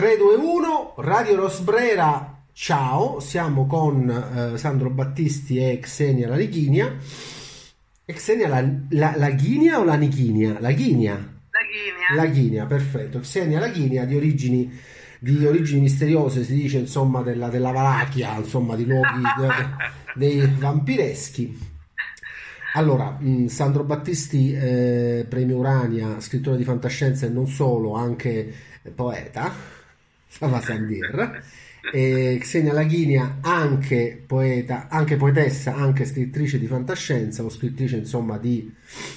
3, 2, 1, Radio Rosbrera, ciao, siamo con eh, Sandro Battisti e Xenia Lanichinia. Xenia la, la, Laghinia o Lanichinia? Laghinia. Laghinia. Laghinia, perfetto. Xenia Laghinia di origini, di origini misteriose, si dice insomma della, della Valachia, insomma di luoghi dei vampireschi. Allora, mh, Sandro Battisti, eh, premio Urania, scrittore di fantascienza e non solo, anche poeta, Sava Sandir. E Xenia Laghinia, anche poeta, anche poetessa, anche scrittrice di fantascienza o scrittrice insomma di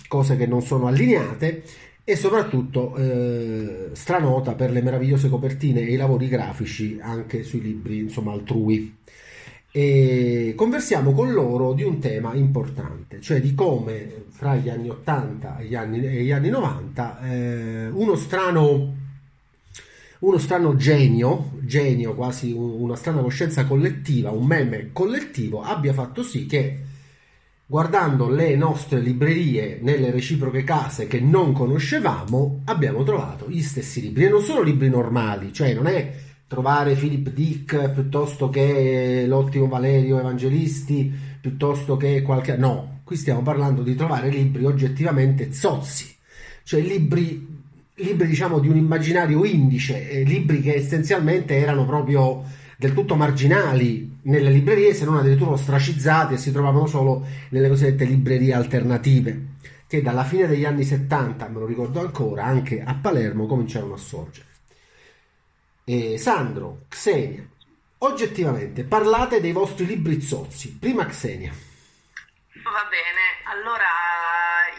cose che non sono allineate e soprattutto eh, stranota per le meravigliose copertine e i lavori grafici anche sui libri insomma altrui e conversiamo con loro di un tema importante, cioè di come fra gli anni 80 e gli anni, e gli anni 90 eh, uno strano uno strano genio, genio quasi una strana coscienza collettiva, un meme collettivo abbia fatto sì che guardando le nostre librerie nelle reciproche case che non conoscevamo abbiamo trovato gli stessi libri. E non sono libri normali, cioè non è trovare Philip Dick piuttosto che l'ottimo Valerio Evangelisti, piuttosto che qualche... No, qui stiamo parlando di trovare libri oggettivamente zozzi, cioè libri, libri diciamo di un immaginario indice, eh, libri che essenzialmente erano proprio del tutto marginali nelle librerie, se non addirittura ostracizzati e si trovavano solo nelle cosiddette librerie alternative, che dalla fine degli anni 70, me lo ricordo ancora, anche a Palermo cominciarono a sorgere. Eh, Sandro, Xenia, oggettivamente parlate dei vostri libri zozzi. Prima Xenia. Va bene, allora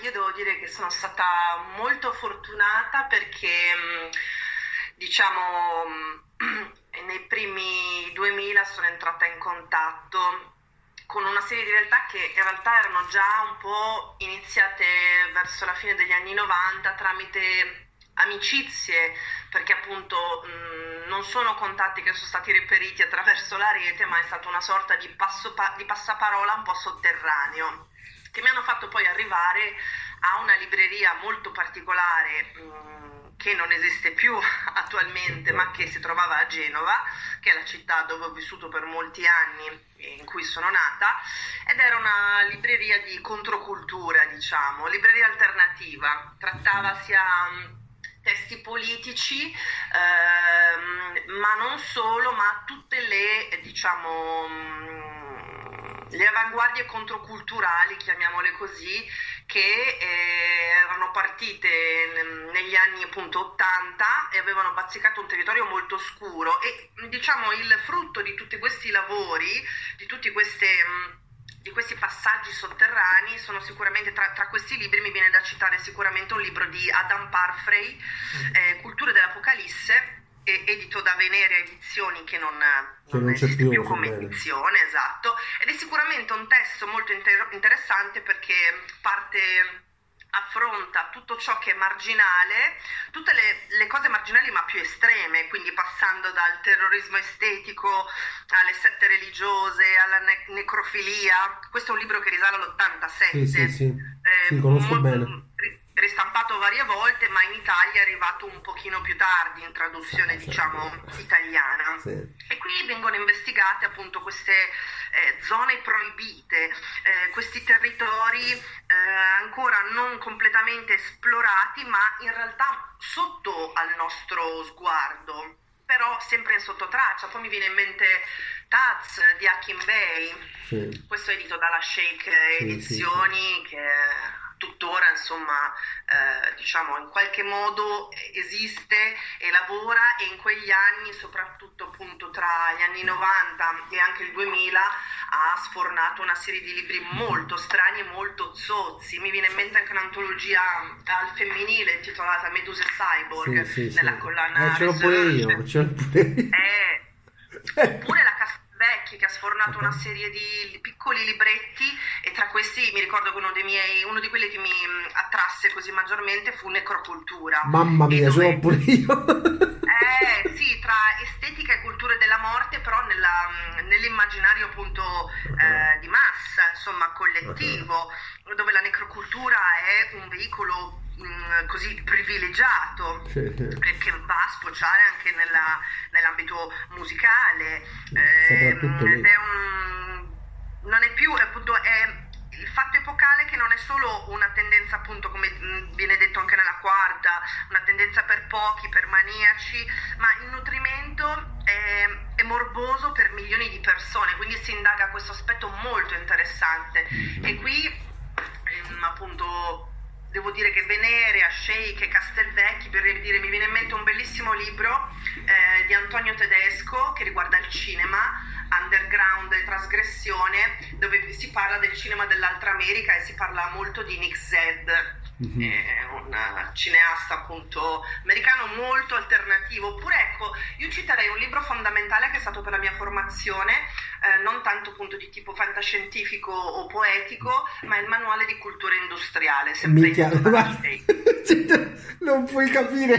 io devo dire che sono stata molto fortunata perché diciamo nei primi 2000 sono entrata in contatto con una serie di realtà che in realtà erano già un po' iniziate verso la fine degli anni 90 tramite amicizie, perché appunto mh, non sono contatti che sono stati reperiti attraverso la rete, ma è stata una sorta di, passo, di passaparola un po' sotterraneo, che mi hanno fatto poi arrivare a una libreria molto particolare. Mh, che non esiste più attualmente, ma che si trovava a Genova, che è la città dove ho vissuto per molti anni in cui sono nata, ed era una libreria di controcultura, diciamo, libreria alternativa. Trattava sia testi politici, ehm, ma non solo, ma tutte le, diciamo, mm, le avanguardie controculturali, chiamiamole così, che eh, erano partite negli anni appunto 80 e avevano bazzicato un territorio molto scuro e diciamo il frutto di tutti questi lavori, di tutte queste di questi passaggi sotterranei sono sicuramente tra, tra, questi libri mi viene da citare sicuramente un libro di Adam Parfrey, mm. eh, Culture dell'Apocalisse, edito da Veneria Edizioni che non, che non esiste più, più come edizione, esatto, ed è sicuramente un testo molto inter- interessante perché parte affronta tutto ciò che è marginale, tutte le, le, cose marginali ma più estreme, quindi passando dal terrorismo estetico alle sette religiose, alla ne- necrofilia. Questo è un libro che risale all'87. Sì, sì, sì. Eh, sì conosco molto, bene ristampato varie volte, ma in Italia è arrivato un pochino più tardi in traduzione, diciamo, italiana. Sì. E qui vengono investigate appunto queste eh, zone proibite, eh, questi territori eh, ancora non completamente esplorati, ma in realtà sotto al nostro sguardo, però sempre in sottotraccia. Poi mi viene in mente Taz di Hakim Bey, sì. questo è edito dalla Shake Edizioni, sì, che tuttora insomma eh, diciamo in qualche modo esiste e lavora e in quegli anni soprattutto appunto tra gli anni 90 e anche il 2000 ha sfornato una serie di libri molto strani e molto zozzi mi viene in mente anche un'antologia al femminile intitolata Meduse Cyborg sì, sì, nella sì. collana eh, ce l'ho pure io, ce l'ho pure io. Eh, oppure la Vecchi che ha sfornato una serie di piccoli libretti e tra questi mi ricordo che uno, dei miei, uno di quelli che mi mm, attrasse così maggiormente fu Necrocultura. Mamma mia, dove... l'ho pure io. eh sì, tra estetica e culture della morte, però nella, mm, nell'immaginario appunto eh, di massa, insomma collettivo, dove la necrocultura è un veicolo Mm, così privilegiato sì, sì. che va a sfociare anche nel, nella, nell'ambito musicale. Eh, ed è un, non è più, appunto, è il fatto epocale che non è solo una tendenza, appunto, come viene detto anche nella quarta, una tendenza per pochi, per maniaci, ma il nutrimento è, è morboso per milioni di persone, quindi si indaga questo aspetto molto interessante. E qui, ehm, appunto, devo dire che Venere, Sheikh e Castelvecchi, per dire, mi viene in mente un bellissimo libro eh, di Antonio Tedesco che riguarda il cinema, Underground e Trasgressione, dove si parla del cinema dell'altra America e si parla molto di Nick Zed, mm-hmm. è un cineasta appunto americano molto alternativo. Oppure ecco, io citerei un libro fondamentale che è stato per la mia formazione, eh, non tanto appunto di tipo fantascientifico o poetico, ma il manuale di cultura industriale, sempre Mica, ma... non puoi capire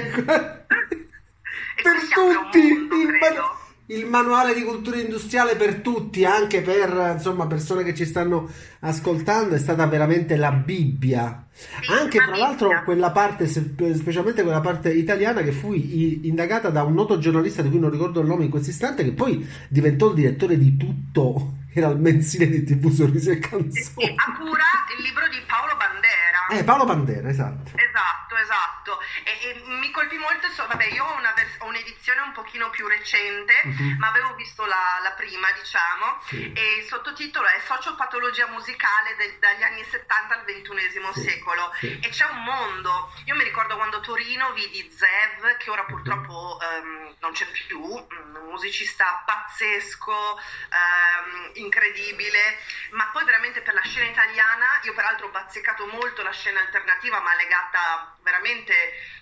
per tutti mondo, il, ma... il, manuale di cultura industriale per tutti anche per insomma persone che ci stanno ascoltando è stata veramente la Bibbia. Sì, anche tra l'altro quella parte specialmente quella parte italiana che fu indagata da un noto giornalista di cui non ricordo il nome in questo istante che poi diventò il direttore di tutto era il mensile di TV Sorrisi e Canzoni. a cura il libro di Paolo Bandera. Eh, Paolo Bandera, esatto. Esatto, esatto. E, e mi colpì molto, so, vabbè, io ho, una vers- ho, un'edizione un pochino più recente, uh-huh. ma avevo visto la, la prima, diciamo, sì. e il sottotitolo è Sociopatologia musicale de- dagli anni 70 al XXI sì. secolo. Sì. E c'è un mondo. Io mi ricordo quando a Torino vidi Zev, che ora purtroppo um, non c'è più, un musicista pazzesco, um, incredibile, ma poi veramente per la scena italiana, io peraltro ho bazzicato molto la scena alternativa, ma legata veramente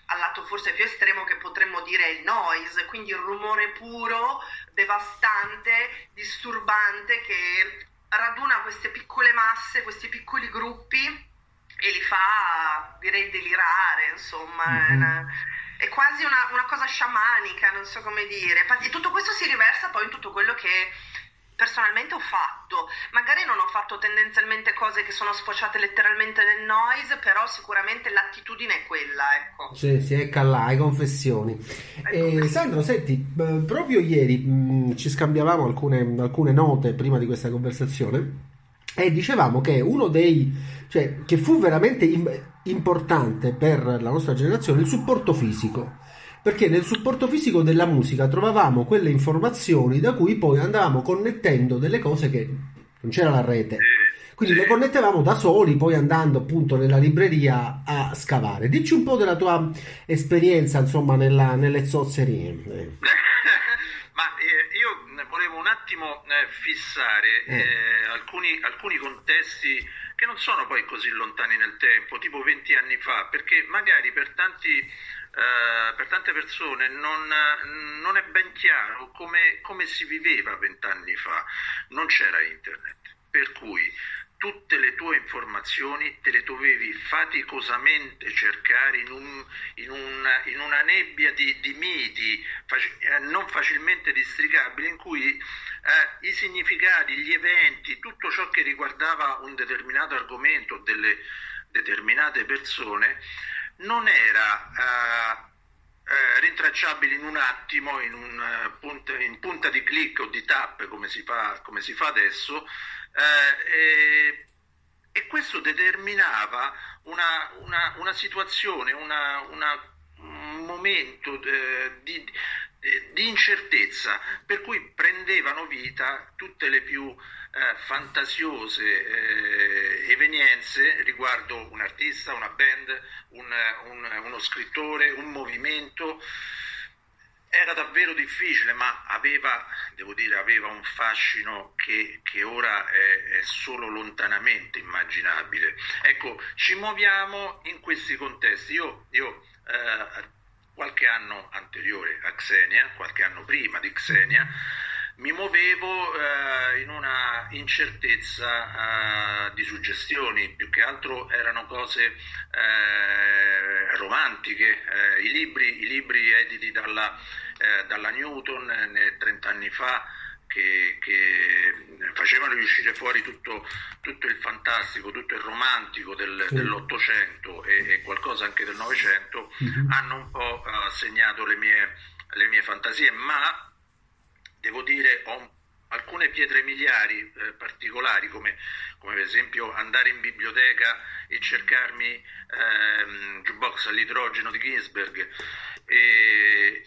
al lato forse più estremo che potremmo dire il noise, quindi il rumore puro, devastante, disturbante che raduna queste piccole masse, questi piccoli gruppi e li fa direi delirare, insomma. Mm-hmm. È quasi una, una, cosa sciamanica, non so come dire. E tutto questo si riversa poi in tutto quello che personalmente ho fatto. Magari non ho fatto tendenzialmente cose che sono sfociate letteralmente nel noise, però sicuramente l'attitudine è quella, ecco. Sì, sì, ecco là, ai confessioni. Eh, Sandro, senti, proprio ieri mh, ci scambiavamo alcune, alcune note prima di questa conversazione e dicevamo che uno dei, cioè, che fu veramente importante per la nostra generazione il supporto fisico perché nel supporto fisico della musica trovavamo quelle informazioni da cui poi andavamo connettendo delle cose che non c'era la rete. Quindi le connettevamo da soli, poi andando appunto nella libreria a scavare. Dici un po' della tua esperienza, insomma, nella, nelle zozzerie. Ma eh, io volevo un attimo eh, fissare eh. eh. alcuni, alcuni contesti che non sono poi così lontani nel tempo, tipo 20 anni fa, perché magari per tanti eh, per tante persone non, non è ben chiaro come, come si viveva vent'anni fa, non c'era internet, per cui tutte le tue informazioni te le dovevi faticosamente cercare in, un, in, un, in una nebbia di, di miti fac- eh, non facilmente districabili in cui eh, i significati, gli eventi, tutto ciò che riguardava un determinato argomento, delle determinate persone, non era eh, eh, rintracciabile in un attimo, in, un, uh, punta, in, punta, di clic o di tap come si fa, come si fa adesso, eh, e, e, questo determinava una, una, una situazione, una, un momento eh, di, incertezza per cui prendevano vita tutte le più eh, fantasiose eh, evenienze riguardo un artista, una band, un, un, uno scrittore, un movimento. Era davvero difficile, ma aveva, devo dire, aveva un fascino che, che ora è, è, solo lontanamente immaginabile. Ecco, ci muoviamo in questi contesti. Io, io eh, qualche anno anteriore a Xenia, qualche anno prima di Xenia, mi muovevo eh, in una incertezza eh, di suggestioni, più che altro erano cose eh, romantiche, eh, I libri, i, libri, editi dalla, eh, dalla Newton 30 anni fa che, che, facevano riuscire fuori tutto, tutto, il fantastico, tutto il romantico del, sì. dell'Ottocento e, e, qualcosa anche del Novecento, mm-hmm. hanno un po' segnato le mie le mie fantasie, ma devo dire ho alcune pietre miliari eh, particolari come, come, per esempio andare in biblioteca e cercarmi ehm, jukebox all'idrogeno di Ginsberg e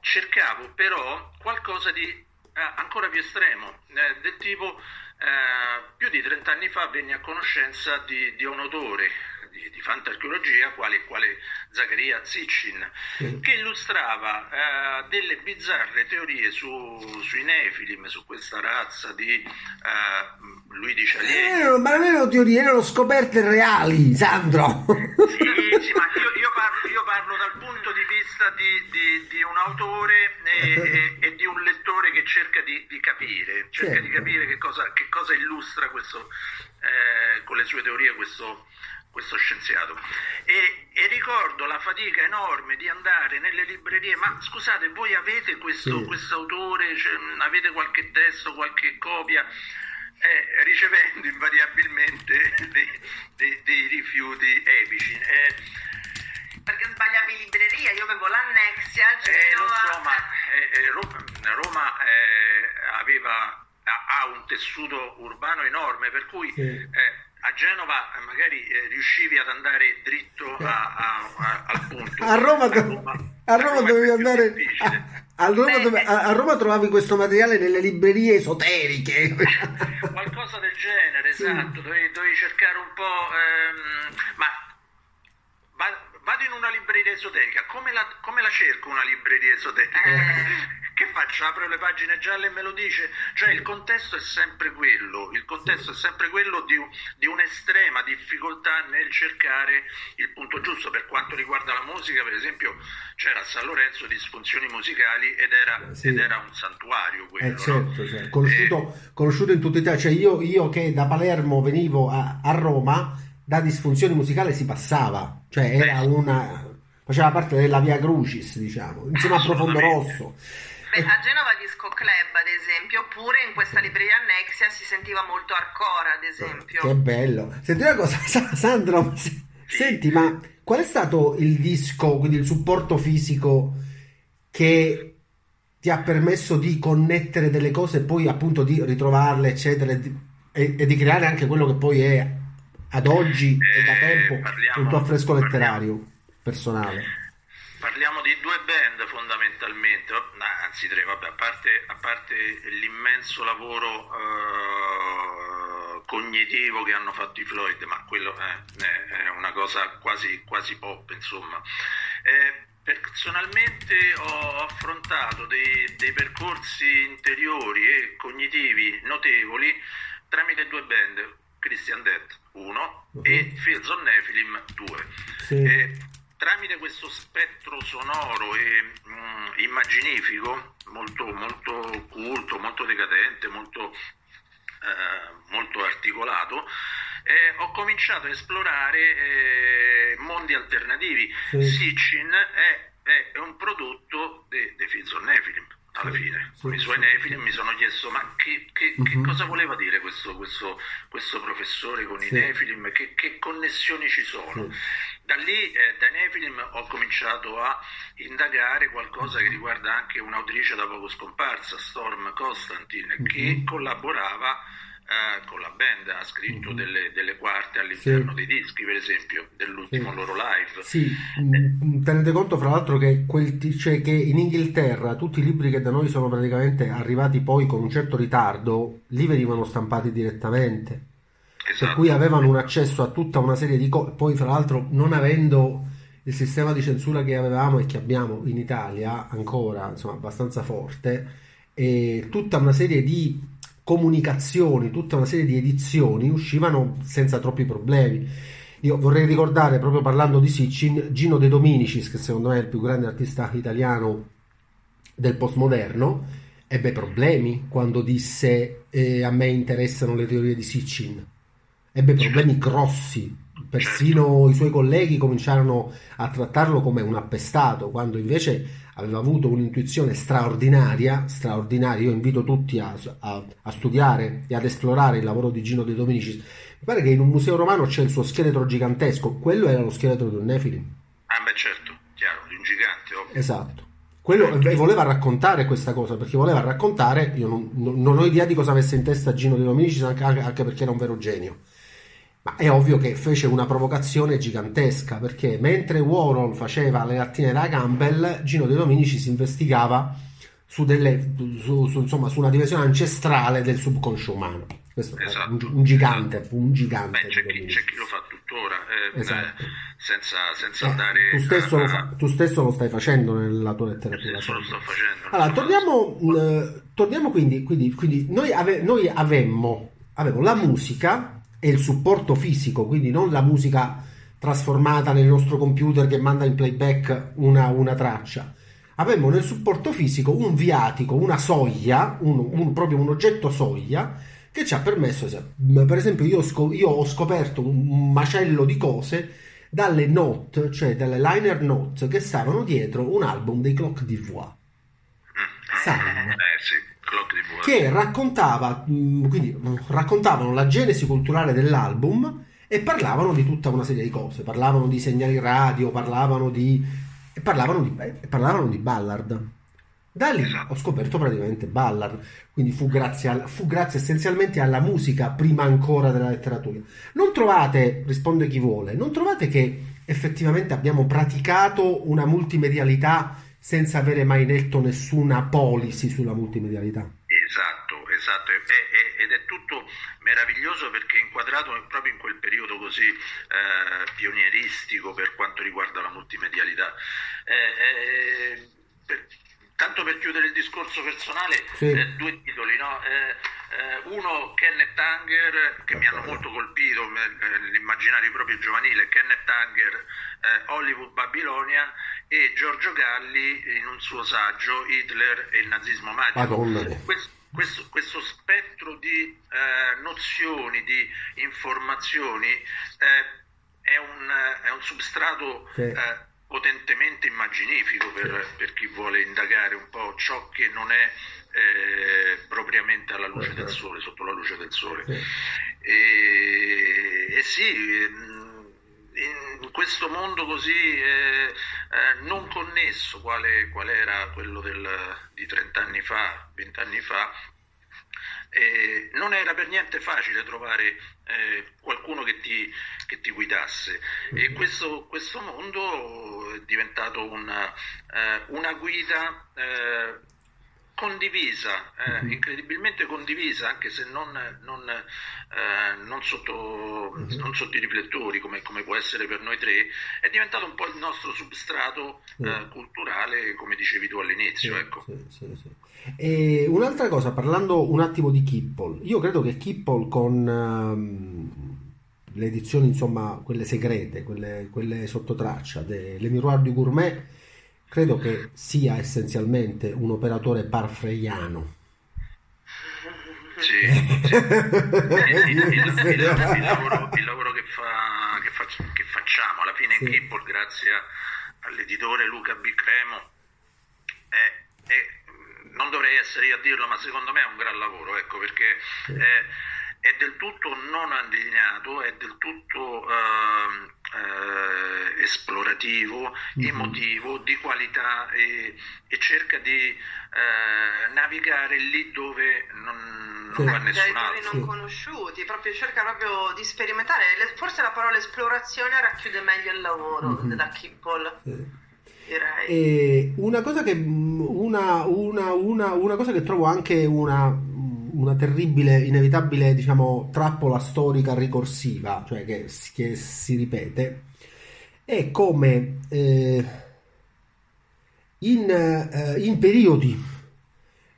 cercavo però qualcosa di ancora più estremo eh, del tipo eh, più di 30 anni fa venni a conoscenza di, di un autore di, di fantarcheologia quale, quale Zaccaria Zicin, sì. che illustrava eh, delle bizzarre teorie su, sui Nefilim, su questa razza di eh, lui dice alieni. Eh, ma non erano teorie, erano scoperte reali, Sandro. Sì, sì, ma io, io, parlo, io parlo, dal punto di vista di, di, di un autore e, e, e, di un lettore che cerca di, capire, cerca certo. di capire che cosa, che cosa illustra questo, eh, con le sue teorie questo, questo scienziato. E, e, ricordo la fatica enorme di andare nelle librerie, ma scusate, voi avete questo sì. autore, cioè, avete qualche testo, qualche copia? Eh, ricevendo invariabilmente dei, dei, dei rifiuti epici. Eh, perché sbagliavi in libreria, io avevo l'annexia, eh, lo so, ma eh, eh Roma, Roma eh, aveva, ha un tessuto urbano enorme, per cui sì. A Genova eh, magari eh, riuscivi ad andare dritto a, a, a, al punto. A Roma, a Roma, a Roma dovevi andare. A, Roma, dove, a, Roma, trovavi questo materiale nelle librerie esoteriche. Qualcosa del genere, sì. esatto. Dovevi, dovevi, cercare un po'. Ehm, ma vado in una libreria esoterica, come la, come la cerco una libreria esoterica? Eh che faccio? Apro le pagine gialle e me lo dice? Cioè il contesto è sempre quello, il contesto è sempre quello di, di un'estrema difficoltà nel cercare il punto giusto. Per quanto riguarda la musica, per esempio, c'era a San Lorenzo disfunzioni musicali ed era, sì. ed era un santuario quello. Eh certo, no? certo. Conosciuto, eh, conosciuto, in tutta Italia, cioè io, io, che da Palermo venivo a, a Roma, da disfunzione musicale si passava, cioè era una faceva parte della via Crucis, diciamo, insieme a Profondo Rosso. Beh, a Genova Disco Club, ad esempio, oppure in questa libreria Annexia si sentiva molto hardcore, ad esempio. Che bello. Senti una cosa, Sandro, senti, ma qual è stato il disco, quindi il supporto fisico che ti ha permesso di connettere delle cose e poi appunto di ritrovarle, eccetera, e di, e, e di creare anche quello che poi è ad oggi eh, e da tempo parliamo, il tuo affresco letterario parliamo. personale? Parliamo di due band fondamentalmente, anzi tre, vabbè, a parte, a parte l'immenso lavoro eh, cognitivo che hanno fatto i Floyd, ma quello è, è una cosa quasi, quasi pop, insomma. Eh, personalmente ho affrontato dei, dei percorsi interiori e cognitivi notevoli tramite due band, Christian Death 1 uh-huh. e Fields on Nephilim 2. Sì. E tramite questo spettro sonoro e mh, mm, immaginifico, molto, molto culto, molto decadente, molto, eh, molto articolato, eh, ho cominciato a esplorare eh, mondi alternativi. Sì. Sitchin è, è, è, un prodotto dei de Fields Nephilim alla fine, sì, con i suoi sì, Nephilim mi sono chiesto ma che, che, uh-huh. che, mhm. cosa voleva dire questo, questo, questo professore con i Nephilim, che, che, connessioni ci sono. Da lì, eh, dai Nephilim, ho cominciato a indagare qualcosa che riguarda anche un'autrice da poco scomparsa, Storm Constantine, uh-huh. che collaborava eh, con la band, ha scritto mm-hmm. delle, delle, quarte all'interno sì. dei dischi, per esempio, dell'ultimo sì. loro live. Sì, eh. tenete conto fra l'altro che, quel, cioè che in Inghilterra tutti i libri che da noi sono praticamente arrivati poi con un certo ritardo, lì venivano stampati direttamente. Esatto. Per cui avevano un accesso a tutta una serie di cose, poi fra l'altro non avendo il sistema di censura che avevamo e che abbiamo in Italia ancora insomma abbastanza forte e tutta una serie di comunicazioni, tutta una serie di edizioni uscivano senza troppi problemi. Io vorrei ricordare, proprio parlando di Sitchin, Gino De Dominicis, che secondo me è il più grande artista italiano del postmoderno, ebbe problemi quando disse eh, a me interessano le teorie di Sitchin. Ebbe problemi grossi, persino i suoi colleghi cominciarono a trattarlo come un appestato, quando invece aveva avuto un'intuizione straordinaria, straordinaria. Io invito tutti a, a, a, studiare e ad esplorare il lavoro di Gino De Dominici. Mi pare che in un museo romano c'è il suo scheletro gigantesco, quello era lo scheletro di un Nefilim. Ah beh certo, chiaro, di un gigante. Ovvio. Esatto. quello, e voleva raccontare questa cosa perché voleva raccontare. Io non, non, ho idea di cosa avesse in testa Gino De Dominici, anche, anche perché era un vero genio. Ma è ovvio che fece una provocazione gigantesca perché mentre Warhol faceva le lattine da Campbell, Gino De Dominici si investigava su, delle, su, su, insomma, su una dimensione ancestrale del subconscio umano. Questo esatto. è un, un, gigante, un gigante. Beh, c'è, chi, c'è, chi, lo fa tuttora, eh, esatto. eh, senza, senza eh, andare... Tu stesso, a, lo fa, tu stesso, lo stai facendo nella tua letteratura. Facendo. Allora, torniamo, eh, torniamo quindi, quindi, quindi noi, ave, noi avemmo, avevo la musica e il supporto fisico, quindi non la musica trasformata nel nostro computer che manda in playback una, una traccia avemmo nel supporto fisico un viatico, una soglia, un, un, proprio un oggetto soglia che ci ha permesso, per esempio io, io ho scoperto un macello di cose dalle note, cioè dalle liner notes che stavano dietro un album dei Clock d'Ivoire. Sai? Eh sì. Che raccontava, quindi raccontavano la genesi culturale dell'album e parlavano di tutta una serie di cose, parlavano di segnali radio, parlavano di e parlavano di, parlavano di Ballard. Da lì ho scoperto praticamente Ballard, quindi fu grazie, al, fu grazie, essenzialmente alla musica prima ancora della letteratura. Non trovate, risponde chi vuole, non trovate che effettivamente abbiamo praticato una multimedialità senza avere mai letto nessuna policy sulla multimedialità? Esatto, esatto, e, e, ed è tutto meraviglioso perché è inquadrato proprio in quel periodo così eh, pionieristico per quanto riguarda la multimedialità. Eh, eh, per, tanto per chiudere il discorso personale, sì. Eh, due titoli, no? Eh, eh, uno Kenneth Tanger che mi hanno molto colpito, l'immaginario proprio giovanile, Kenneth Tanger, Hollywood Babilonia e Giorgio Galli in un suo saggio Hitler e il nazismo magico. Questo, questo, questo spettro di eh, nozioni, di informazioni eh, è, un, è, un, substrato sì. Potentemente immaginifico per, per, chi vuole indagare un po' ciò che non è eh, propriamente alla luce del sole, sotto la luce del sole. E, e sì, in questo mondo così eh, eh, non connesso, quale, qual era quello del, di 30 anni fa, 20 anni fa, eh, non era per niente facile trovare eh, qualcuno che ti, che ti, guidasse. E questo, questo mondo è diventato una, eh, una guida eh, condivisa, eh, mhm. incredibilmente condivisa, anche se non, non, eh, non, sotto, mhm. non, sotto, i riflettori come, come, può essere per noi tre, è diventato un po' il nostro substrato eh, culturale, come dicevi tu all'inizio. Sì, ecco. sì, sì, e un'altra cosa, parlando un attimo di Kippol, io credo che Kippol con um, le edizioni, insomma, quelle segrete, quelle, quelle sotto traccia, le Miroir du Gourmet, credo che sia essenzialmente un operatore parfreiano. Sì, sì. il, il, il, lavoro, il, lavoro, che, fa, che, fa, che facciamo alla fine sì. in Kippol, grazie all'editore Luca Bicremo, è, è, non dovrei essere io a dirlo, ma secondo me è un gran lavoro, ecco, perché sì. è, è, del tutto non allineato, è del tutto... Uh, eh, esplorativo, mm-hmm. emotivo, di qualità e, e cerca di eh, navigare lì dove non, non va nessun altro. non conosciuti, proprio, cerca proprio di sperimentare. Forse la parola esplorazione racchiude meglio il lavoro mm-hmm. da Kippol. Sì. E una cosa che una, una, una, una cosa che trovo anche una una terribile, inevitabile, diciamo, trappola storica ricorsiva, cioè che, che si ripete, è come eh, in, eh, in, periodi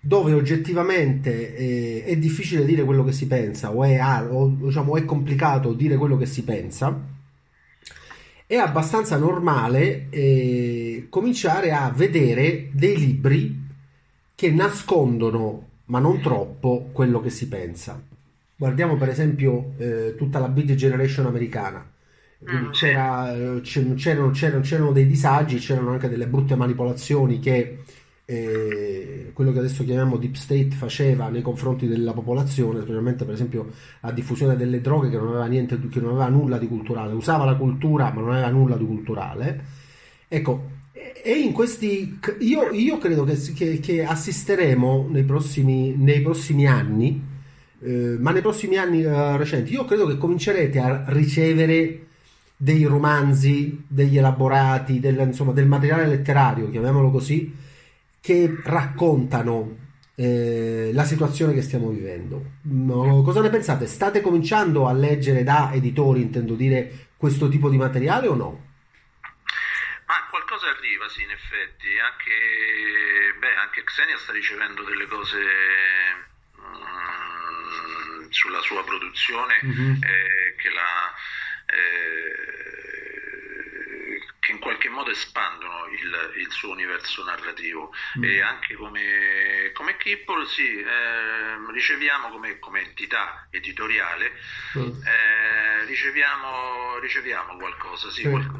dove oggettivamente eh, è difficile dire quello che si pensa o è, o, diciamo, è complicato dire quello che si pensa, è abbastanza normale eh, cominciare a vedere dei libri che nascondono ma non troppo quello che si pensa. Guardiamo per esempio eh, tutta la Beat Generation americana. Mm. C'era, eh, c'erano, c'erano, c'erano, dei disagi, c'erano anche delle brutte manipolazioni che eh, quello che adesso chiamiamo Deep State faceva nei confronti della popolazione, specialmente per esempio la diffusione delle droghe che non aveva niente, che non aveva nulla di culturale, usava la cultura ma non aveva nulla di culturale. Ecco, E in questi, io, io credo che, che, che, assisteremo nei prossimi, nei prossimi anni, eh, ma nei prossimi anni eh, recenti, io credo che comincerete a ricevere dei romanzi, degli elaborati, del, insomma, del materiale letterario, chiamiamolo così, che raccontano eh, la situazione che stiamo vivendo. Cosa ne pensate? State cominciando a leggere da editori, intendo dire, questo tipo di materiale o no? Qualcosa arriva, sì, in effetti. Anche, beh, anche Xenia sta ricevendo delle cose mm, sulla sua produzione mm-hmm. eh, che la... Eh, che in qualche modo espandono il, il suo universo narrativo mm. e anche come, come Kipple sì, eh, riceviamo come, come, entità editoriale mm. eh, riceviamo, riceviamo, qualcosa sì, qual, mm,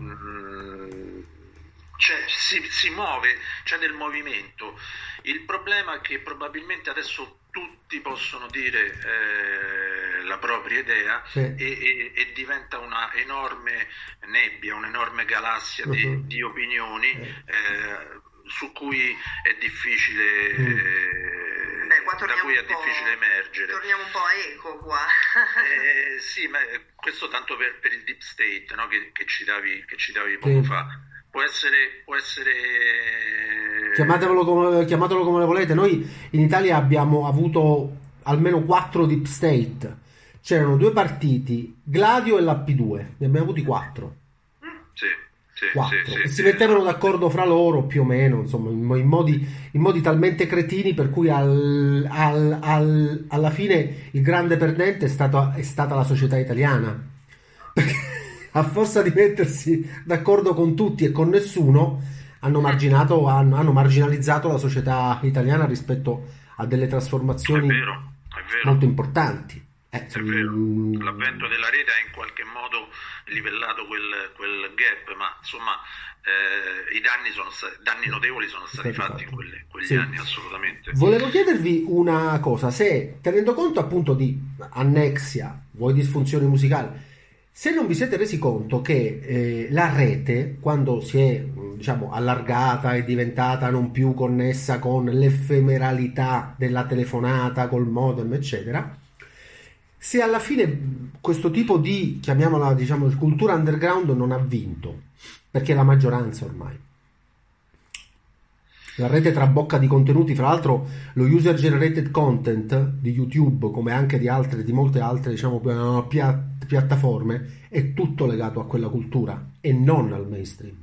cioè, si, si muove, c'è del movimento il problema è che probabilmente adesso tutti possono dire eh, la propria idea sì. e, e, e, diventa una enorme nebbia, un'enorme galassia uh-huh. di, di, opinioni eh, su cui è difficile... Mm. Beh, da cui è difficile emergere. Torniamo un po' a eco qua. eh, sì, ma questo tanto per, per il deep state no? che, che, citavi, che citavi poco sì. fa. Può essere, può essere Chiamatelo come, chiamatelo come volete. Noi in Italia abbiamo avuto almeno quattro deep state. C'erano due partiti, Gladio e l'P2. Ne abbiamo avuti quattro. Sì. Sì, quattro. Sì, sì, e si mettevano d'accordo fra loro più o meno, insomma, in, in, modi, in modi, talmente cretini per cui al, al, al, alla fine il grande perdente è, stato, è stata la società italiana. Perché a forza di mettersi d'accordo con tutti e con nessuno, hanno, marginato, hanno, hanno marginalizzato la società italiana rispetto a delle trasformazioni è vero, è vero. molto importanti. Eh, è vero. Mm, L'avvento della rete ha in qualche modo livellato quel, quel gap, ma insomma eh, i danni, sono danni notevoli sono stati fatti in quelle, quegli sì. anni assolutamente. Volevo chiedervi una cosa, se tenendo conto appunto di annexia, vuoi disfunzioni musicali, se non vi siete resi conto che eh, la rete, quando si è diciamo, allargata, è diventata non più connessa con l'effemeralità della telefonata, col modem, eccetera, se alla fine questo tipo di, chiamiamola, diciamo, cultura underground non ha vinto, perché la maggioranza ormai. La rete trabocca di contenuti, fra l'altro lo user generated content di YouTube, come anche di altre, di molte altre, diciamo, piattaforme è tutto legato a quella cultura e non al mainstream.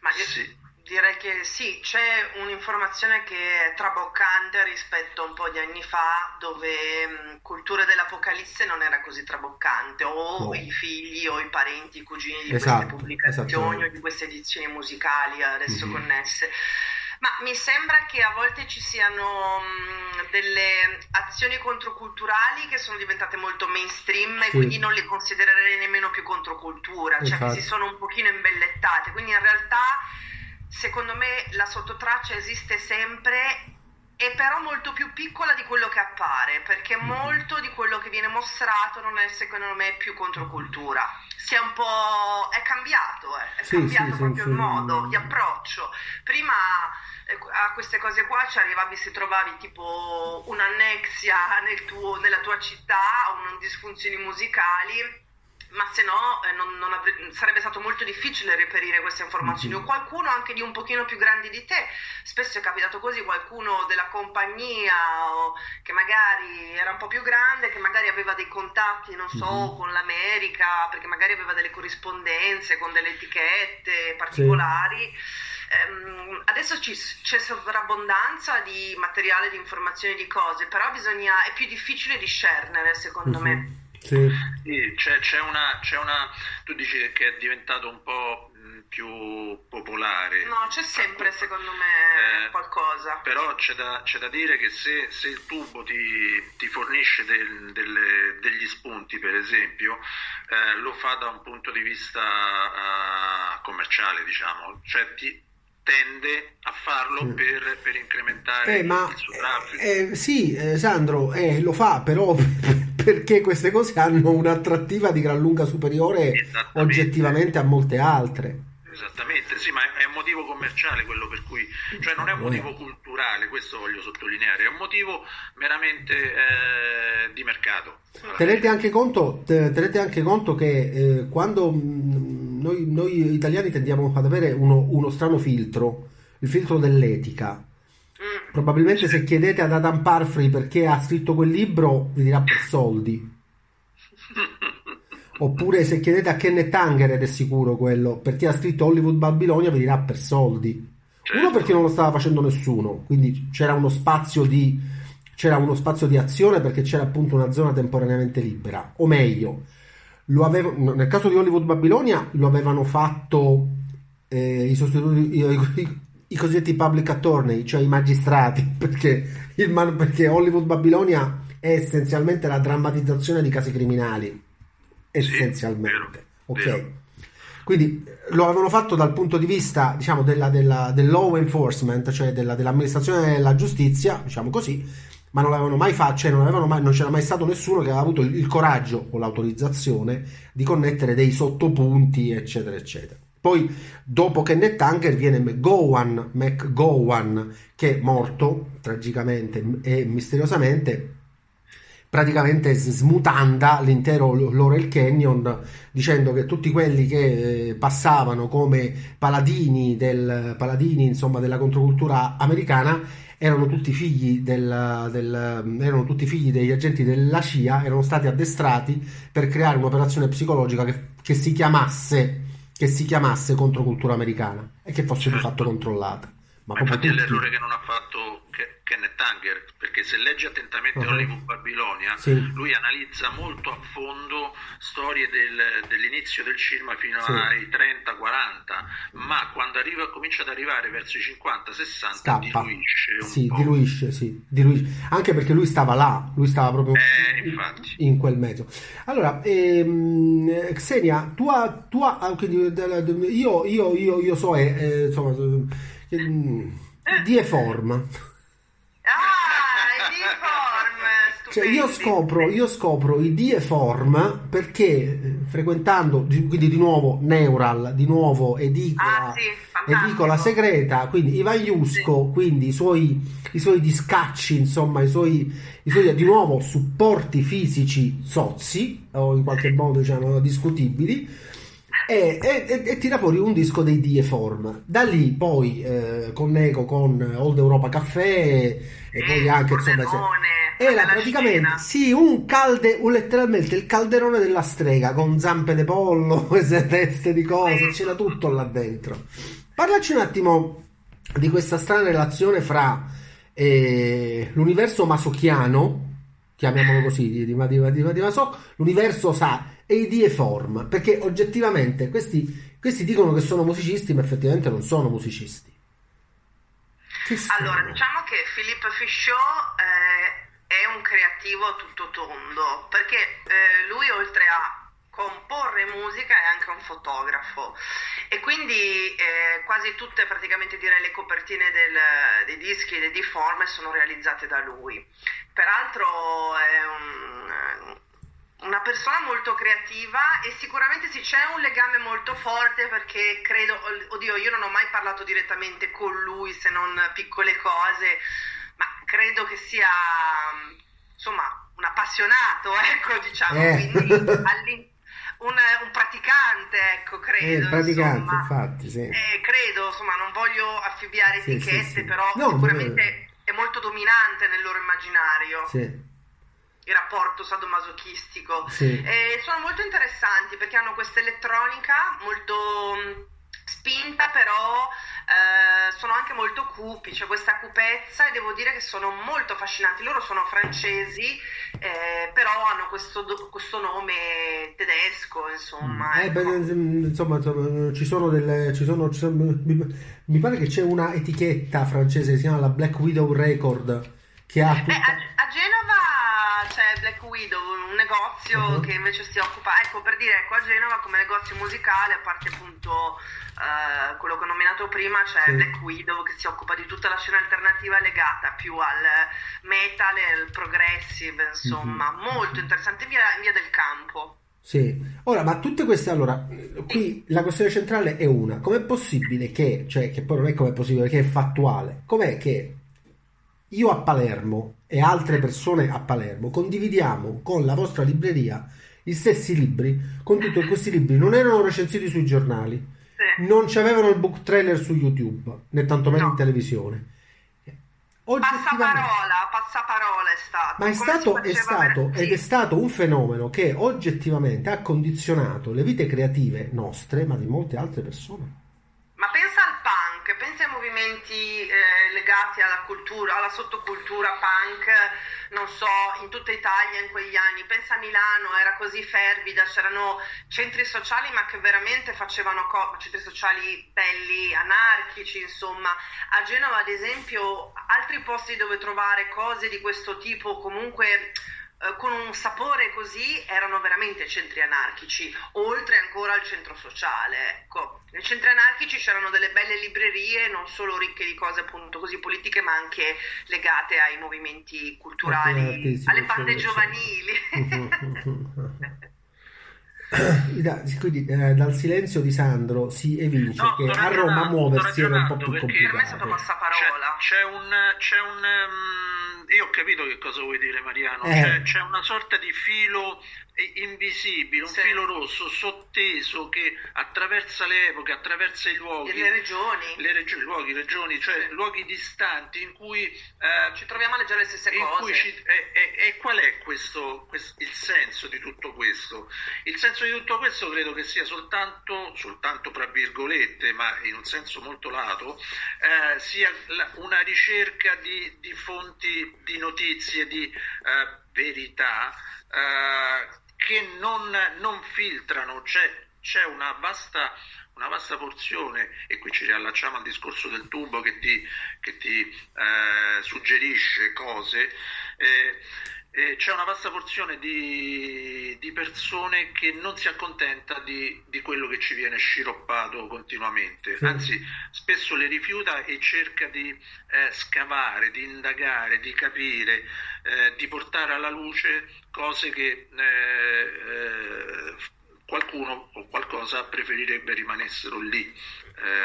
Ma io sì. Direi che sì, c'è un'informazione che è traboccante rispetto a un po' di anni fa dove mh, cultura dell'apocalisse non era così traboccante o no. i figli o i parenti, i cugini di esatto, queste pubblicazioni o di queste edizioni musicali adesso mm-hmm. connesse ma mi sembra che a volte ci siano mh, delle azioni controculturali che sono diventate molto mainstream e quindi non le considererei nemmeno più controcultura, cioè che si sono un pochino imbellettate. Quindi in realtà secondo me la sottotraccia esiste sempre è però molto più piccola di quello che appare, perché mm-hmm. molto di quello che viene mostrato non è secondo me più controcultura. Si è un po'. è cambiato, eh. è sì, cambiato sì, proprio sì, il modo di approccio. Prima eh, a queste cose qua ci arrivavi se trovavi tipo un'annexia nel tuo, nella tua città o non disfunzioni musicali ma se no eh, non, non avre- sarebbe stato molto difficile reperire queste informazioni, o mm-hmm. qualcuno anche di un pochino più grandi di te, spesso è capitato così, qualcuno della compagnia che magari era un po' più grande, che magari aveva dei contatti, non so, mm-hmm. con l'America, perché magari aveva delle corrispondenze con delle etichette particolari. Sì. Ehm, adesso ci, c'è sovrabbondanza di materiale, di informazioni, di cose, però bisogna, è più difficile discernere secondo mm-hmm. me. Sì. sì c'è, c'è, una, c'è, una, Tu dici che è diventato un po' più popolare. No, c'è sempre secondo me eh, qualcosa. Però c'è da, c'è da, dire che se, se il tubo ti, ti fornisce del, delle, degli spunti, per esempio, eh, lo fa da un punto di vista uh, commerciale, diciamo, cioè ti, tende a farlo mm. per, per, incrementare eh, ma, il suo traffico. Eh, sì, eh, Sandro, eh, lo fa, però perché queste cose hanno un'attrattiva di gran lunga superiore oggettivamente a molte altre. Esattamente, sì, ma è un motivo commerciale quello per cui, cioè non è un motivo culturale, questo voglio sottolineare, è un motivo meramente eh, di mercato. Tenete anche conto, tenete anche conto che eh, quando mm, noi, noi, italiani tendiamo ad avere uno, uno strano filtro, il filtro dell'etica. Probabilmente se chiedete ad Adam Parfrey perché ha scritto quel libro, vi dirà per soldi. Oppure se chiedete a Kenneth Anger ed è sicuro quello, perché ha scritto Hollywood Babilonia, vi dirà per soldi. Uno perché non lo stava facendo nessuno, quindi c'era uno spazio di, c'era uno spazio di azione perché c'era appunto una zona temporaneamente libera. O meglio, avevo, nel caso di Hollywood Babilonia lo avevano fatto eh, i sostituti, i, i, i, cosiddetti public attorney, cioè i magistrati, perché, il, perché Hollywood Babilonia è essenzialmente la drammatizzazione di casi criminali essenzialmente. Ok. Quindi lo avevano fatto dal punto di vista diciamo, della, della, del law enforcement, cioè della, dell'amministrazione della giustizia, diciamo così, ma non l'avevano mai fatto, cioè non, mai, non, c'era mai stato nessuno che aveva avuto il, il coraggio o l'autorizzazione di connettere dei sottopunti, eccetera, eccetera. Poi, dopo Kenneth Tanker, viene McGowan, McGowan, che è morto tragicamente e misteriosamente praticamente smutanda l'intero Laurel Canyon dicendo che tutti quelli che eh, passavano come paladini, del, paladini insomma, della controcultura americana erano tutti, figli del, del, erano tutti figli degli agenti della CIA, erano stati addestrati per creare un'operazione psicologica che, che, si, chiamasse, che si chiamasse controcultura americana e che fosse di fatto controllata. Ma, Ma infatti tutti... è l'errore che non ha fatto Kenneth Anger, perché se leggi attentamente uh-huh. Hollywood Babilonia, sì. lui analizza molto a fondo storie del, dell'inizio del cinema fino sì. ai 30-40, ma quando arriva, comincia ad arrivare verso i 50-60 diluisce un sì, po'. Diluisce, sì, diluisce. Anche perché lui stava là, lui stava proprio eh, in quel mezzo. Allora, ehm, Xenia, tua, tua, ah, io, io, io, io so, eh insomma, eh, die form. Cioè io scopro, io scopro i dieform perché eh, frequentando, quindi di nuovo Neural, di nuovo edicola, ah, sì, edicola segreta, quindi Ivan Iusco, sì. quindi i suoi, i suoi discacci, insomma, i suoi, i suoi, di nuovo supporti fisici sozzi, o in qualche modo diciamo discutibili, e, e, e, tira fuori un disco dei Dieform. Da lì poi eh, collego con Old Europa Caffè e, e poi anche insomma, se, era praticamente scena. sì, un calde, un, letteralmente il calderone della strega con zampe di pollo, queste teste di cose, c'era tutto là dentro. Parlaci un attimo di questa strana relazione fra eh, l'universo masochiano, chiamiamolo così, di, di, di, di, di Masoch, l'universo sa e i Dieform, perché oggettivamente questi, questi dicono che sono musicisti, ma effettivamente non sono musicisti. Allora, diciamo che Philippe Fichot eh, è un creativo tutto tondo, perché eh, lui oltre a comporre musica è anche un fotografo e quindi eh, quasi tutte praticamente direi le copertine del, dei dischi dei Deforme sono realizzate da lui. Peraltro è un, una persona molto creativa e sicuramente sì c'è un legame molto forte perché credo, oddio io non ho mai parlato direttamente con lui se non piccole cose, ma credo che sia insomma un appassionato, ecco, diciamo, eh. quindi un, un, praticante, ecco, credo. Eh, praticante, insomma. infatti, sì. eh, credo, insomma, non voglio affibbiare sì, etichette, sì, però no, sicuramente è molto dominante nel loro immaginario. Sì il rapporto sadomasochistico. Sì. E sono molto interessanti perché hanno questa elettronica molto spinta, però eh, sono anche molto cupi, c'è cioè questa cupezza e devo dire che sono molto affascinanti. Loro sono francesi, eh, però hanno questo, questo, nome tedesco, insomma. Eh, ecco. beh, insomma, insomma, ci sono delle... Ci sono, ci sono, mi, mi, pare che c'è una etichetta francese che si chiama la Black Widow Record che ha... Eh, tutta... a, a Genova c'è Black Widow, un negozio uh-huh. che invece si occupa, ecco per dire, ecco a Genova come negozio musicale, a parte appunto uh, quello che ho nominato prima, c'è sì. Black Widow che si occupa di tutta la scena alternativa legata più al metal e al progressive, insomma, uh-huh. molto interessante, via, via del campo. Sì, ora, ma tutte queste, allora, qui la questione centrale è una, com'è possibile che, cioè, che poi non è com'è possibile, che è fattuale, com'è che io a Palermo e altre persone a Palermo condividiamo con la vostra libreria gli stessi libri, con tutti questi libri non erano recensiti sui giornali, Sì. non c'avevano il book trailer su YouTube, né tantomeno No. in televisione. Passaparola, passaparola è stato. ma è stato, è stato ed è stato un fenomeno che oggettivamente ha condizionato le vite creative nostre, ma di molte altre persone. Ma pensa al punk, pensa ai movimenti eh, legati alla cultura, alla sottocultura punk, non so, in tutta Italia in quegli anni. Pensa a Milano, era così fervida, c'erano centri sociali ma che veramente facevano co- centri sociali belli, anarchici, insomma. A Genova, ad esempio, altri posti dove trovare cose di questo tipo comunque eh, con un sapore così erano veramente centri anarchici, oltre ancora al centro sociale. Ecco, nei centri anarchici c'erano delle belle librerie, non solo ricche di cose appunto così politiche, ma anche legate ai movimenti culturali, alle bande giovanili. Da- Quindi eh, dal silenzio di Sandro si evince No, che a Roma muoversi era un po' più perché per me è complicato. passaparola. C'è, c'è un, c'è un ehm, io ho capito che cosa vuoi dire Mariano, Eh. c'è, c'è una sorta di filo eh, invisibile, un Sì. filo rosso sotteso che attraversa le epoche, attraversa i luoghi, Le regioni, le regi- luoghi, regioni, cioè Sì. luoghi distanti in cui eh, ci troviamo a leggere le stesse cose. ci- e, e- e qual è questo, quest- il senso di tutto questo? Il senso di tutto questo credo che sia soltanto, soltanto tra virgolette, ma in un senso molto lato, eh, sia la- una ricerca di, di fonti di notizie, di eh, verità eh, che non, non filtrano, c'è, c'è una vasta una vasta porzione, e qui ci riallacciamo al discorso del tubo che ti, che ti eh, suggerisce cose, eh, eh, c'è una vasta porzione di, di persone che non si accontenta di, di quello che ci viene sciroppato continuamente, Sì. anzi spesso le rifiuta e cerca di eh, scavare, di indagare, di capire, eh, di portare alla luce cose che eh, eh, qualcuno o qualcosa preferirebbe rimanessero lì,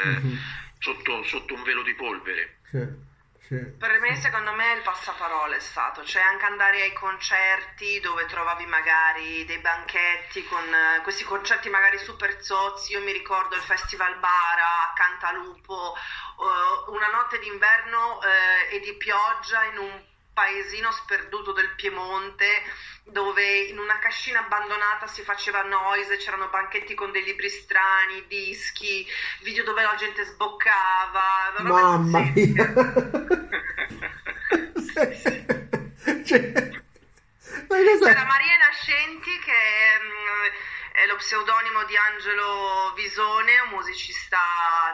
Mhm. sotto, sotto un velo di polvere. Sì. Per me, secondo me, il passaparola è stato, cioè anche andare ai concerti dove trovavi magari dei banchetti con eh, questi concerti magari super zozzi. Io mi ricordo il Festival Bara Cantalupo, eh, una notte d'inverno eh, e di pioggia in un paesino sperduto del Piemonte dove in una cascina abbandonata si faceva noise, c'erano banchetti con dei libri strani, dischi, video dove la gente sboccava. Mamma mia! Cioè, ma cosa- C'era Maria Nascenti che mm, è lo pseudonimo di Angelo Visone, un musicista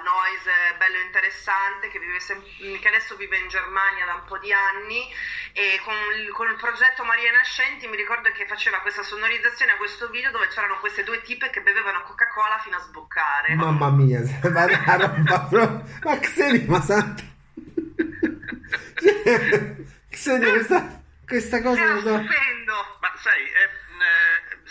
noise bello interessante che, vive sem- che adesso vive in Germania da un po' di anni e con il, con il progetto Maria Nascenti mi ricordo che faceva questa sonorizzazione a questo video dove c'erano queste due tipe che bevevano Coca-Cola fino a sboccare. Mamma mia, ma roba proprio... Ma Xenia, ma santa... Cioè, Xenia, questa, questa cosa... Era so- stupendo! Ma sai, eh,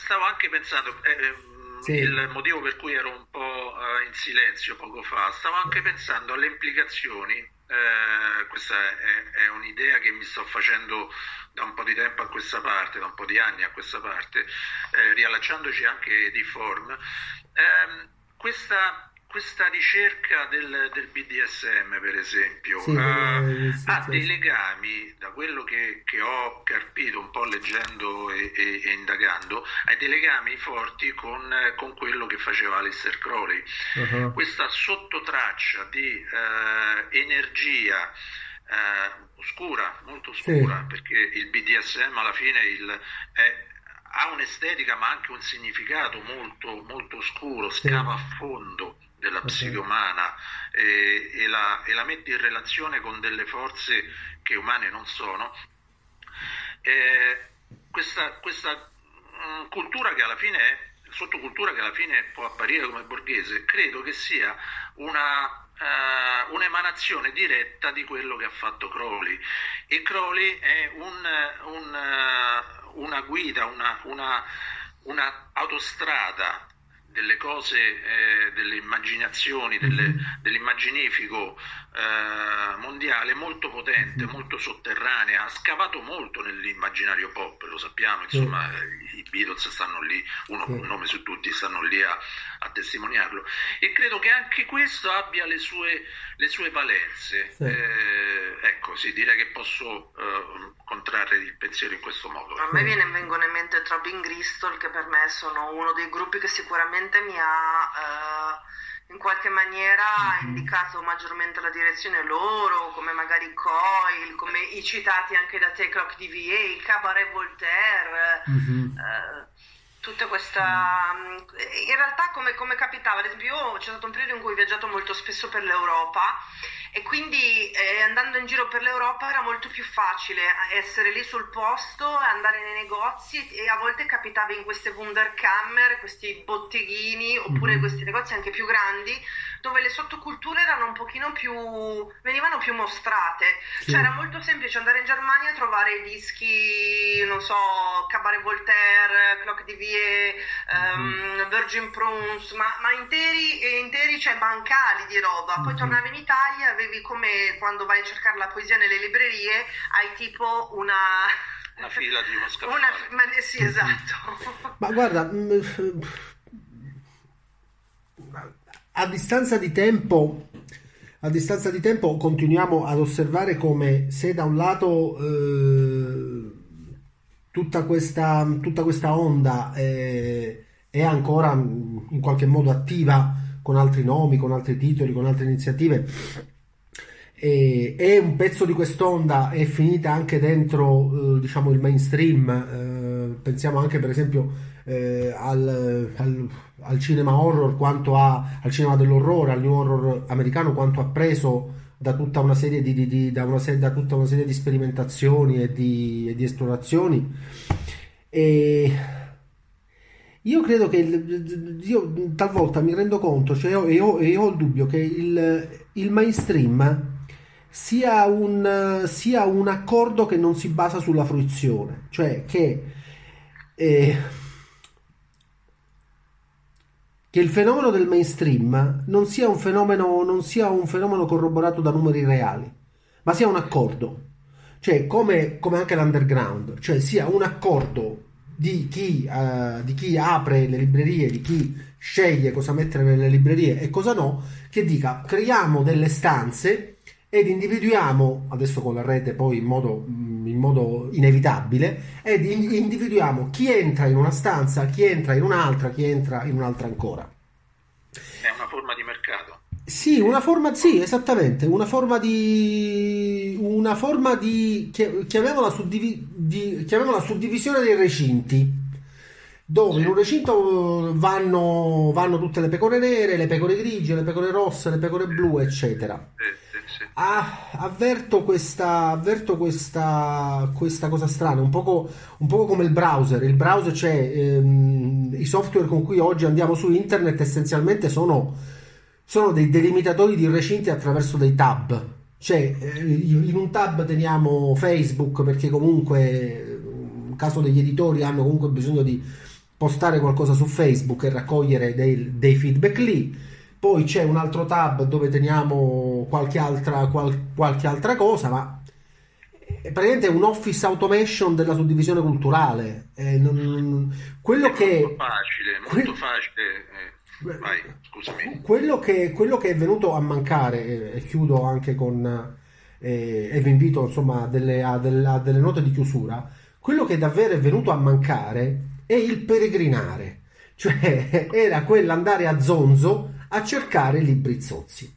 stavo anche pensando, eh, ehm, Sì. il motivo per cui ero un po' eh, in silenzio poco fa, stavo anche pensando alle implicazioni, eh, questa è, è un'idea che mi sto facendo da un po' di tempo a questa parte, da un po' di anni a questa parte, eh, riallacciandoci anche di form, ehm, questa, questa ricerca del, del BDSM per esempio Sì, eh, eh, sì, ha sì, dei legami, da quello che, che ho carpito un po' leggendo e, e- e indagando, ha dei legami forti con, con quello che faceva Aleister Crowley. Uh-huh. Questa sottotraccia di eh, energia eh, oscura, molto oscura, perché il BDSM alla fine il- è- ha un'estetica ma anche un significato molto, molto oscuro, scava a fondo della psiche umana e, e la, e la mette in relazione con delle forze che umane non sono. Eh, questa questa, mm, cultura che alla fine è, sottocultura che alla fine può apparire come borghese, credo che sia una, eh, un'emanazione diretta di quello che ha fatto Crowley. E Crowley è un, un, eh, una guida, una, una, un'autostrada delle cose, eh, delle immaginazioni, delle, mm-hmm. dell'immaginifico eh, mondiale molto potente, mm-hmm. molto sotterranea, ha scavato molto nell'immaginario pop, lo sappiamo, insomma i Beatles stanno lì, uno un nome su tutti, stanno lì a, a, testimoniarlo e credo che anche questo abbia le sue, le sue valenze. Sì. Eh, ecco, sì, direi che posso eh, contrarre il pensiero in questo modo. A me viene, vengono in mente Throbbing Gristol che per me sono uno dei gruppi che sicuramente mi ha... Uh, in qualche maniera ha mhm. indicato maggiormente la direzione loro, come magari Coil, come i citati anche da Take Clock DVA, Cabaret Voltaire, mm-hmm. eh, tutta questa... Mm, in realtà come, come capitava, ad esempio io c'è stato un periodo in cui ho viaggiato molto spesso per l'Europa e quindi eh, andando in giro per l'Europa era molto più facile essere lì sul posto, andare nei negozi e a volte capitava in queste Wunderkammer, questi botteghini oppure mm-hmm. questi negozi anche più grandi dove le sottoculture erano un pochino più venivano più mostrate. Sì. Cioè era molto semplice andare in Germania e trovare dischi, non so, Cabaret Voltaire, Clock DVE, um, mm-hmm. Virgin Prunes, ma, ma interi, interi, cioè bancali di roba. Poi mm-hmm. tornavi in Italia e avevi come quando vai a cercare la poesia nelle librerie, hai tipo una una fila di uno scaffale. Una, ma, sì, esatto. Ma guarda, mm, a distanza di tempo, a distanza di tempo continuiamo ad osservare come se da un lato eh, tutta, questa, tutta questa onda è, è ancora in qualche modo attiva con altri nomi, con altri titoli, con altre iniziative, e, e un pezzo di quest'onda è finita anche dentro eh, diciamo il mainstream. Eh, pensiamo anche per esempio eh, al, al, al, cinema horror quanto ha al cinema dell'orrore, al new horror americano quanto ha preso da tutta una serie di, di, di da una, da tutta una serie di sperimentazioni e di, e di esplorazioni. E io credo che il, io talvolta mi rendo conto cioè, e, ho, e ho il dubbio che il, il mainstream sia un, sia un accordo che non si basa sulla fruizione, cioè che eh, che il fenomeno del mainstream non sia un fenomeno, non sia un fenomeno corroborato da numeri reali, ma sia un accordo. Cioè, come, come anche l'underground, cioè sia un accordo di chi, uh, di chi apre le librerie, di chi sceglie cosa mettere nelle librerie e cosa no, che dica creiamo delle stanze ed individuiamo, adesso con la rete poi in modo, in modo inevitabile, ed individuiamo chi entra in una stanza, chi entra in un'altra, chi entra in un'altra ancora. È una forma di mercato. Sì, una forma, sì, esattamente, una forma di, una forma di, chiamiamola, suddivi, di, chiamiamola suddivisione dei recinti, dove in un recinto vanno, vanno tutte le pecore nere, le pecore grigie, le pecore rosse, le pecore blu, eccetera. Sì Ah, avverto questa, avverto questa, questa cosa strana, un poco, un poco come il browser. Il browser, cioè ehm, i software con cui oggi andiamo su internet, essenzialmente sono, sono dei delimitatori di recinti attraverso dei tab. Cioè, eh, in un tab teniamo Facebook perché comunque, in caso degli editori, hanno comunque bisogno di postare qualcosa su Facebook e raccogliere dei, dei feedback lì poi c'è un altro tab dove teniamo qualche altra, qual, qualche altra cosa, ma è praticamente un office automation della suddivisione culturale. Eh, non, quello è che molto facile, molto que- facile. Eh, vai, scusami. Quello che, quello che, è venuto a mancare, e chiudo anche con, eh, e vi invito insomma delle, a, delle, a delle note di chiusura, quello che davvero è venuto a mancare è il peregrinare, cioè era quell'andare a zonzo a cercare libri zozzi.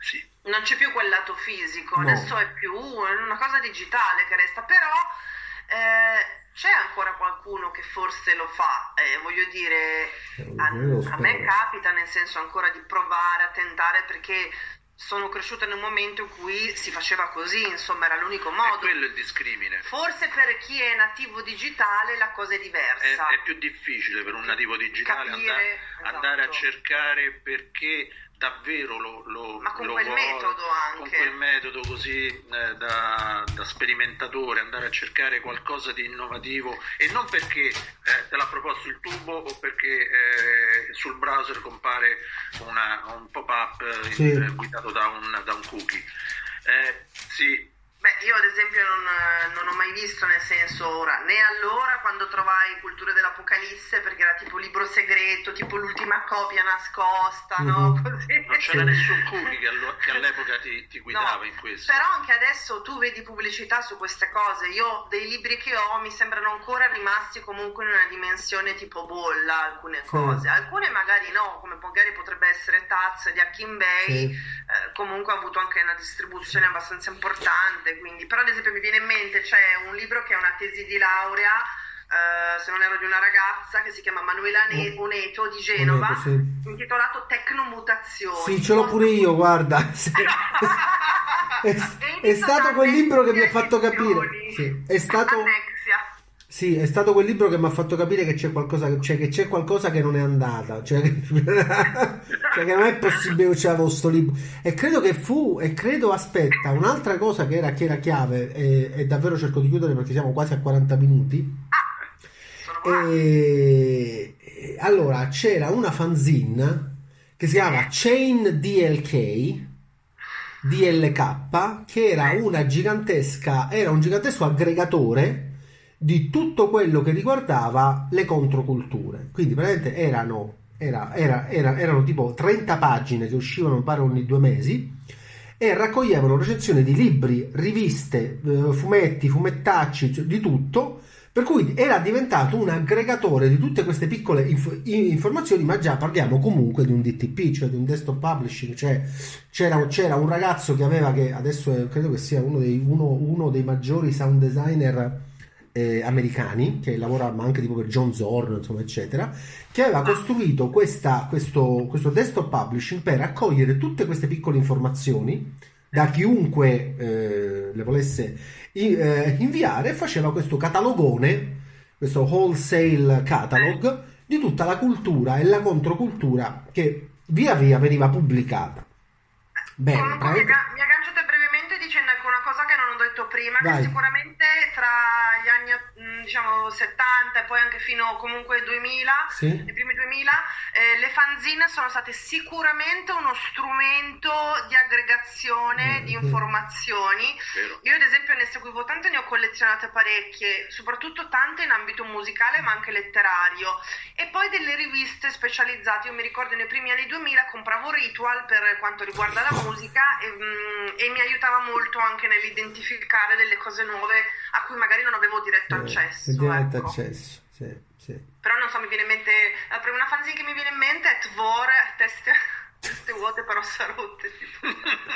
Sì. Non c'è più quel lato fisico, no. adesso è più una cosa digitale che resta, però eh, c'è ancora qualcuno che forse lo fa, eh, voglio dire, a, a, me capita nel senso ancora di provare a tentare perché sono cresciuta in un momento in cui si faceva così, insomma era l'unico modo. È quello il discrimine. Forse per chi è nativo digitale la cosa è diversa. È, è più difficile per un nativo digitale Capire, andare, esatto. andare, a cercare perché davvero lo, lo, Ma con lo quel vuole, metodo anche. con quel metodo così eh, da, da sperimentatore, andare a cercare qualcosa di innovativo e non perché eh, te l'ha proposto il tubo o perché eh, sul browser compare una, un pop-up eh, Sì. in- guidato da un, da un cookie. Eh, sì, Beh, io ad esempio non, non ho mai visto, nel senso ora, né allora quando trovai Culture dell'Apocalisse, perché era tipo libro segreto, tipo l'ultima copia nascosta, no? Mhm. Così. non c'era nessun cookie che, allo- che all'epoca ti, ti guidava No, in questo. Però anche adesso tu vedi pubblicità su queste cose. Io dei libri che ho mi sembrano ancora rimasti comunque in una dimensione tipo bolla alcune cose. Alcune magari no, come magari potrebbe essere Taz di Akin Bay. Sì. eh, comunque ha avuto anche una distribuzione abbastanza importante. Quindi, però, ad esempio, mi viene in mente c'è un libro che è una tesi di laurea. eh, se non ero di una ragazza che si chiama Manuela Ne- Oh. Oneto di Genova, Oneto, sì. intitolato Tecnomutazioni. Sì, ce l'ho pure io, guarda. Sì. È, è stato quel libro che mi ha fatto capire. Sì, è stato, Annexia. Sì, è stato quel libro che mi ha fatto capire che c'è qualcosa, cioè che c'è qualcosa che non è andata. Cioè, che- cioè che non è possibile che c'avevo sto libro. E credo che fu, e credo, aspetta, un'altra cosa che era, che era chiave, e, e davvero cerco di chiudere perché siamo quasi a 40 minuti. E, e allora c'era una fanzine che si chiama Chain DLK DLK che era una gigantesca era un gigantesco aggregatore di tutto quello che riguardava le controculture. Quindi praticamente erano era- era- era- erano tipo 30 pagine che uscivano mi pare ogni due mesi e raccoglievano recensioni di libri, riviste, eh, fumetti, fumettacci, di tutto, per cui era diventato un aggregatore di tutte queste piccole inf- informazioni, ma già parliamo comunque di un DTP, cioè di un desktop publishing, cioè c'era, c'era un ragazzo che aveva, che adesso credo che sia uno dei, uno- uno dei maggiori sound designer eh, americani, che lavora ma anche tipo per John Zorn, insomma, eccetera, che aveva costruito questa- questo, questo desktop publishing per raccogliere tutte queste piccole informazioni da chiunque eh, le volesse i- eh, inviare faceva questo catalogone, questo wholesale catalog di tutta la cultura e la controcultura che via via veniva pubblicata. Bene, Comunque mi, praticamente- agga- mi aggancio a te brevemente dicendo cosa che non ho detto prima, Vai. che sicuramente tra gli anni mm, diciamo 70 e poi anche fino comunque ai 2000, Sì. i primi 2000, eh, le fanzine sono state sicuramente uno strumento di aggregazione Eh, di sì. informazioni. Vero. Io ad esempio ne seguivo tante, ne ho collezionate parecchie, soprattutto tante in ambito musicale ma anche letterario. E poi delle riviste specializzate, io mi ricordo nei primi anni 2000 compravo Ritual per quanto riguarda la musica e, mm, e mi aiutava molto anche nell'identificare delle cose nuove a cui magari non avevo diretto Eh, accesso. diretto ecco. accesso, sì, sì. Però non so, mi viene in mente, la prima una fanzine che mi viene in mente è Tvor, teste, teste vuote però sarotte.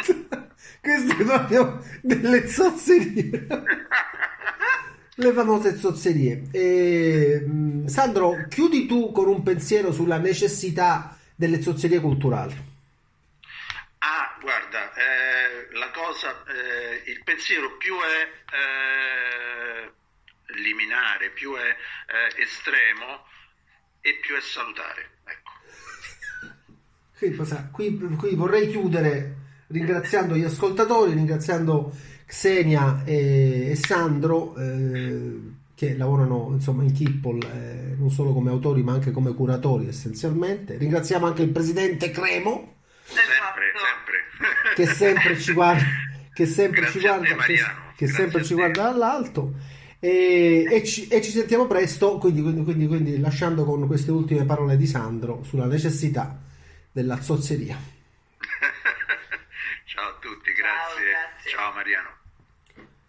tipo. Queste proprio delle zozzerie. Le famose zozzerie. E, mh, Sandro, chiudi tu con un pensiero sulla necessità delle zozzerie culturali. Ah, guarda, eh, la cosa, eh, il pensiero più è eh, liminare, più è eh, estremo e più è salutare. Ecco. Qui, qui- vorrei chiudere ringraziando gli ascoltatori, ringraziando Xenia e, e Sandro eh, che lavorano insomma in Kippol eh, non solo come autori ma anche come curatori essenzialmente. Ringraziamo anche il presidente Cremo Sempre, sempre. che sempre ci guarda, che sempre ci Grazie guarda, che, che sempre ci guarda dall'alto. E, e ci, e ci sentiamo presto, quindi, quindi, quindi, quindi lasciando con queste ultime parole di Sandro sulla necessità della zozzeria. Ciao a tutti, Ciao, grazie. grazie. Ciao Mariano.